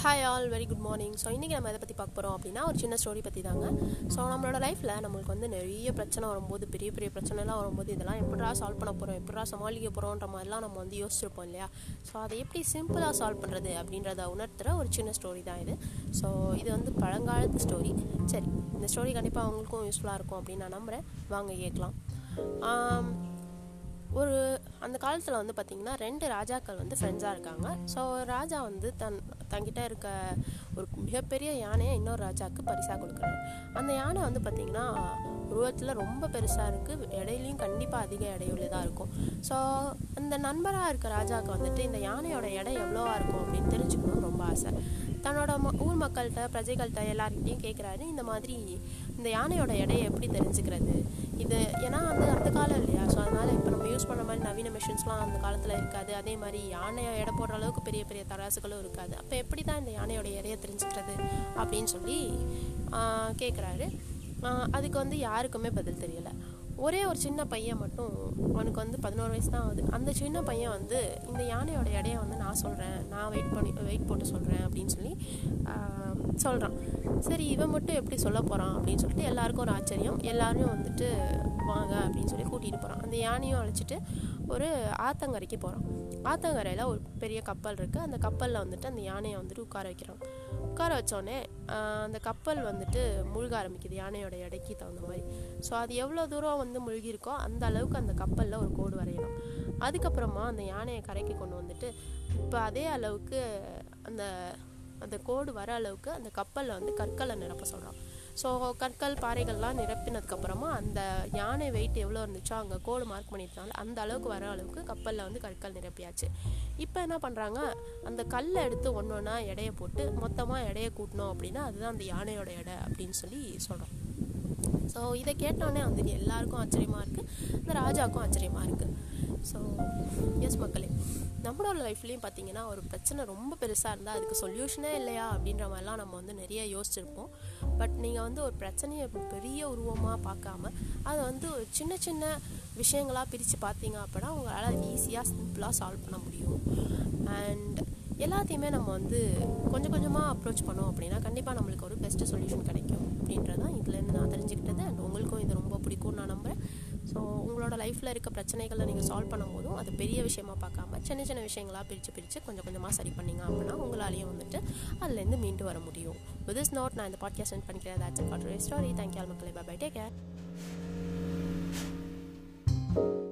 Hi all very good morning so இன்றைக்கி நம்ம எதை பற்றி பார்க்க போகிறோம் அப்படின்னா ஒரு சின்ன ஸ்டோரி பற்றி தாங்க ஸோ நம்மளோட லைஃப்பில் நம்மளுக்கு வந்து நிறைய பிரச்சனை வரும்போது பெரிய பெரிய பிரச்சனைலாம் வரும்போது இதெல்லாம் எப்படா சால்வ் பண்ண போகிறோம் எப்படா சமாளிக்க போகிறோன்ற மாதிரிலாம் நம்ம வந்து யோசிச்சிருப்போம் இல்லையா? ஸோ அதை எப்படி சிம்பிளாக சால்வ் பண்ணுறது அப்படின்றத உணர்த்துகிற ஒரு சின்ன ஸ்டோரி தான் இது. ஸோ இது வந்து பழங்காலத்து ஸ்டோரி சரி இந்த ஸ்டோரி கண்டிப்பாக அவங்களுக்கும் யூஸ்ஃபுல்லாக இருக்கும் அப்படின்னு நான் நம்புகிறேன் வாங்க கேட்கலாம். ஒரு அந்த காலத்தில் வந்து பார்த்திங்கன்னா ரெண்டு ராஜாக்கள் வந்து ஃப்ரெண்ட்ஸாக இருக்காங்க. ஸோ ராஜா வந்து தன் தங்கிட்ட இருக்க ஒரு மிகப்பெரிய யானையை இன்னொரு ராஜாவுக்கு பரிசாக கொடுக்குறாரு. அந்த யானை வந்து பார்த்திங்கன்னா உருவத்தில் ரொம்ப பெருசாக இருக்குது இடையிலையும் கண்டிப்பாக அதிக எடையுள்ளதாக இருக்கும். ஸோ அந்த நண்பராக இருக்க ராஜாவுக்கு வந்துட்டு இந்த யானையோட எடை எவ்வளோவா இருக்கும் அப்படின்னு தெரிஞ்சுக்கணும்னு ரொம்ப ஆசை. தன்னோட ம ஊர் மக்கள்கிட்ட பிரஜைகள்கிட்ட எல்லாருக்கிட்டையும் கேட்குறாரு இந்த மாதிரி இந்த யானையோட எடையை எப்படி தெரிஞ்சுக்கிறது? இது ஏன்னா வந்து அந்த காலம் இல்லையா? ஸோ யூஸ் பண்ண மாதிரி நவீன மிஷின்ஸ்லாம் அந்த காலத்தில் இருக்காது. அதே மாதிரி யானையை எடை போடுற அளவுக்கு பெரிய பெரிய தராசுகளும் இருக்காது. அப்போ எப்படி தான் இந்த யானையோட எடையை தெரிஞ்சுக்கிறது அப்படின்னு சொல்லி கேட்குறாரு அதுக்கு வந்து யாருக்குமே பதில் தெரியலை. ஒரே ஒரு சின்ன பையன் மட்டும் அவனுக்கு வந்து பதினோரு வயசு தான் ஆகுது. அந்த சின்ன பையன் வந்து இந்த யானையோட இடைய வந்து நான் சொல்கிறேன் நான் வெயிட் பண்ணி வெயிட் போட்டு சொல்கிறேன் அப்படின்னு சொல்லி சொல்கிறான் சரி இவன் மட்டும் எப்படி சொல்ல போகிறான் அப்படின்னு சொல்லிட்டு எல்லாருக்கும் ஒரு ஆச்சரியம். எல்லாரும் வந்துட்டு வாங்க அப்படின்னு சொல்லி கூட்டிகிட்டு போகிறான் அந்த யானையும் அழைச்சிட்டு ஒரு ஆத்தங்கரைக்கு போகிறான் ஆத்தங்கரையில் ஒரு பெரிய கப்பல் இருக்குது அந்த கப்பலில் வந்துட்டு அந்த யானையை வந்துட்டு உட்கார வைக்கிறான். உட்கார வச்சோடனே அந்த கப்பல் வந்துட்டு முழுக ஆரம்பிக்குது யானையோட எடைக்கு தகுந்த மாதிரி. ஸோ அது எவ்வளோ தூரம் வந்து முழுகியிருக்கோ அந்த அளவுக்கு அந்த கப்பலில் ஒரு கோடு வரையணும். அதுக்கப்புறமா அந்த யானையை கரைக்கு கொண்டு வந்துட்டு இப்போ அதே அளவுக்கு அந்த அந்த கோடு வர அளவுக்கு அந்த கப்பலில் வந்து கற்களை நிரப்ப சொல்கிறான் ஸோ கற்கள் பாறைகள்லாம் நிரப்பினதுக்கப்புறமா அந்த யானை வெயிட் எவ்வளோ இருந்துச்சோ அங்கே கோடு மார்க் பண்ணியிருந்தாங்க அந்த அளவுக்கு வர அளவுக்கு கப்பலில் வந்து கற்கள் நிரப்பியாச்சு. இப்போ என்ன பண்ணுறாங்க அந்த கல்லை எடுத்து ஒன்று ஒன்றா எடையை போட்டு மொத்தமாக எடையை கூட்டணும் அப்படின்னா அதுதான் அந்த யானையோட எடை அப்படின்னு சொல்லி சொல்கிறோம் ஸோ இதை கேட்டோடனே வந்து எல்லாருக்கும் ஆச்சரியமாக இருக்குது இந்த ராஜாவுக்கும் ஆச்சரியமாக இருக்குது எஸ் மக்களே. நம்மளோட லைஃப்லேயும் பார்த்தீங்கன்னா ஒரு பிரச்சனை ரொம்ப பெருசாக இருந்தால் அதுக்கு சொல்யூஷனே இல்லையா அப்படின்ற மாதிரிலாம் நம்ம வந்து நிறைய யோசிச்சிருப்போம். பட் நீங்கள் வந்து ஒரு பிரச்சனையை பெரிய உருவமாக பார்க்காம அதை வந்து ஒரு சின்ன சின்ன விஷயங்களாக பிரித்து பார்த்தீங்க அப்படின்னா உங்களால் ஈஸியாக சிம்பிளாக சால்வ் பண்ண முடியும். அண்ட் எல்லாத்தையுமே நம்ம வந்து கொஞ்சம் கொஞ்சமாக அப்ரோச் பண்ணோம் அப்படின்னா கண்டிப்பாக நம்மளுக்கு ஒரு பெஸ்ட்டு சொல்யூஷன் கிடைக்கும் அப்படின்றதான் இதுலேருந்து நான் தெரிஞ்சுக்கிட்டது. அண்ட் உங்களுக்கும் இது ரொம்ப பிடிக்கும்னு நான் நம்புகிறேன் ஸோ உங்களோட லைஃப்பில் இருக்க பிரச்சனைகளை நீங்கள் சால்வ் பண்ணும்போதும் அது பெரிய விஷயமா பார்க்காம சின்ன சின்ன விஷயங்களாக பிரித்து பிரித்து கொஞ்சம் கொஞ்சமாக சரி பண்ணிங்க அப்படின்னா உங்களாலேயும் வந்துட்டு அதுலேருந்து மீண்டு வர முடியும். வித் இஸ் நாட் நான் இந்த பாட்காஸ்ட் சென்ட் பண்ணிக்கிறேன். That's story thank you all மக்களை. Bye bye take care